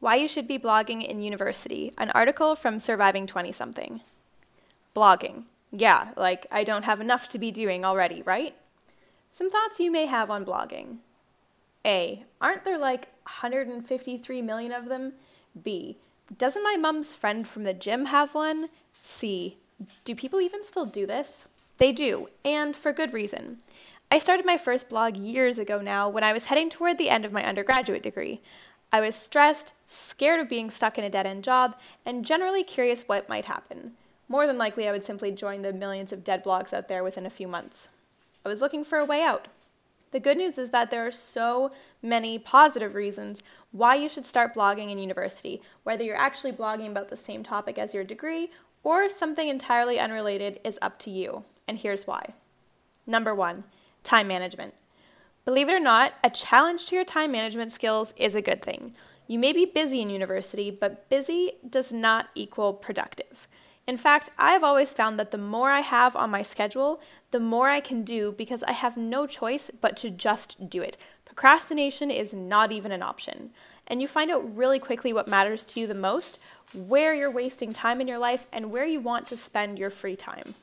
Why You Should Be Blogging in University, an article from Surviving 20 Something. Blogging. Yeah, like I don't have enough to be doing already, right? Some thoughts you may have on blogging. A. Aren't there like 153 million of them? B. Doesn't my mom's friend from the gym have one? C. Do people even still do this? They do, and for good reason. I started my first blog years ago now when I was heading toward the end of my undergraduate degree. I was stressed, scared of being stuck in a dead end job, and generally curious what might happen. More than likely, I would simply join the millions of dead blogs out there within a few months. I was looking for a way out. The good news is that there are so many positive reasons why you should start blogging in university, whether you're actually blogging about the same topic as your degree or something entirely unrelated is up to you. And here's why. Number one, time management. Believe it or not, a challenge to your time management skills is a good thing. You may be busy in university, but busy does not equal productive. In fact, I've always found that the more I have on my schedule, the more I can do because I have no choice but to just do it. Procrastination is not even an option. And you find out really quickly what matters to you the most, where you're wasting time in your life, and where you want to spend your free time.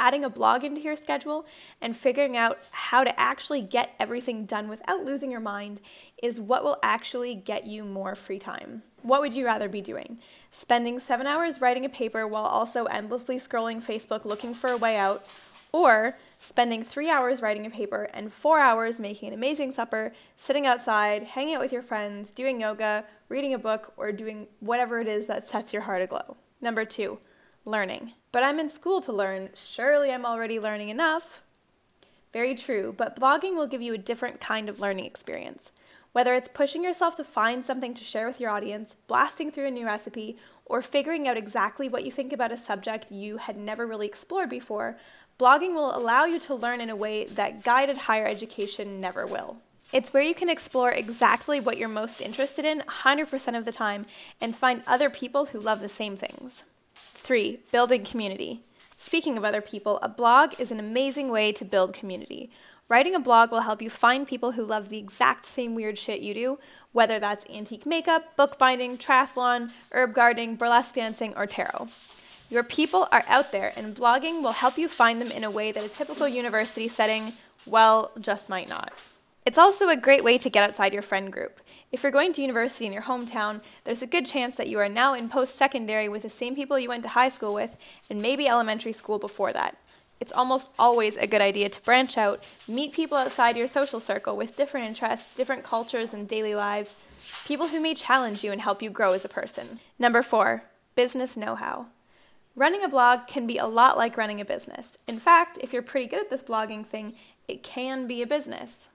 Adding a blog into your schedule and figuring out how to actually get everything done without losing your mind is what will actually get you more free time. What would you rather be doing? Spending seven hours writing a paper while also endlessly scrolling Facebook looking for a way out, or spending three hours writing a paper and four hours making an amazing supper, sitting outside, hanging out with your friends, doing yoga, reading a book, or doing whatever it is that sets your heart aglow. Number two, learning. But I'm in school to learn. Surely I'm already learning enough. Very true, but blogging will give you a different kind of learning experience. Whether it's pushing yourself to find something to share with your audience, blasting through a new recipe, or figuring out exactly what you think about a subject you had never really explored before, blogging will allow you to learn in a way that guided higher education never will. It's where you can explore exactly what you're most interested in 100% of the time and find other people who love the same things. 3. Building community. Speaking of other people, a blog is an amazing way to build community. Writing a blog will help you find people who love the exact same weird shit you do, whether that's antique makeup, bookbinding, triathlon, herb gardening, burlesque dancing, or tarot. Your people are out there, and blogging will help you find them in a way that a typical university setting, well, just might not. It's also a great way to get outside your friend group. If you're going to university in your hometown, there's a good chance that you are now in post secondary with the same people you went to high school with and maybe elementary school before that it's almost always a good idea to branch out, meet people outside your social circle with different interests, different cultures, and daily lives, people who may challenge you and help you grow as a person. Number four, business know how. Running a blog can be a lot like running a business. In fact, if you're pretty good at this blogging thing, it can be a business.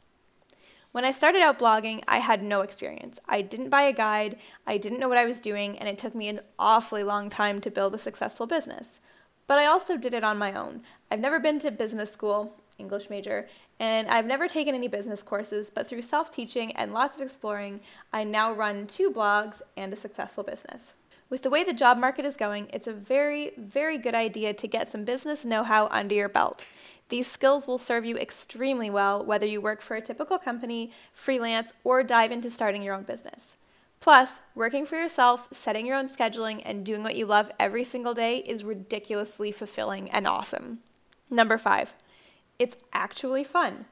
When I started out blogging, I had no experience. I didn't buy a guide, I didn't know what I was doing, and it took me an awfully long time to build a successful business. But I also did it on my own. I've never been to business school, English major, and I've never taken any business courses, but through self teaching and lots of exploring, I now run two blogs and a successful business. With the way the job market is going, it's a very, very good idea to get some business know how under your belt. These skills will serve you extremely well whether you work for a typical company, freelance, or dive into starting your own business. Plus, working for yourself, setting your own scheduling, and doing what you love every single day is ridiculously fulfilling and awesome. Number five, it's actually fun.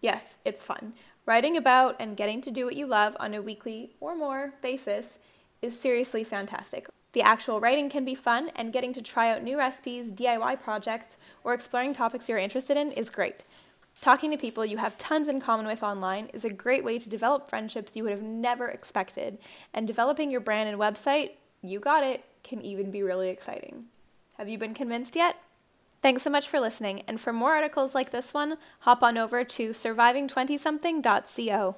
Yes, it's fun. Writing about and getting to do what you love on a weekly or more basis is seriously fantastic. The actual writing can be fun, and getting to try out new recipes, DIY projects, or exploring topics you're interested in is great. Talking to people you have tons in common with online is a great way to develop friendships you would have never expected, and developing your brand and website, you got it, can even be really exciting. Have you been convinced yet? Thanks so much for listening, and for more articles like this one, hop on over to surviving20something.co.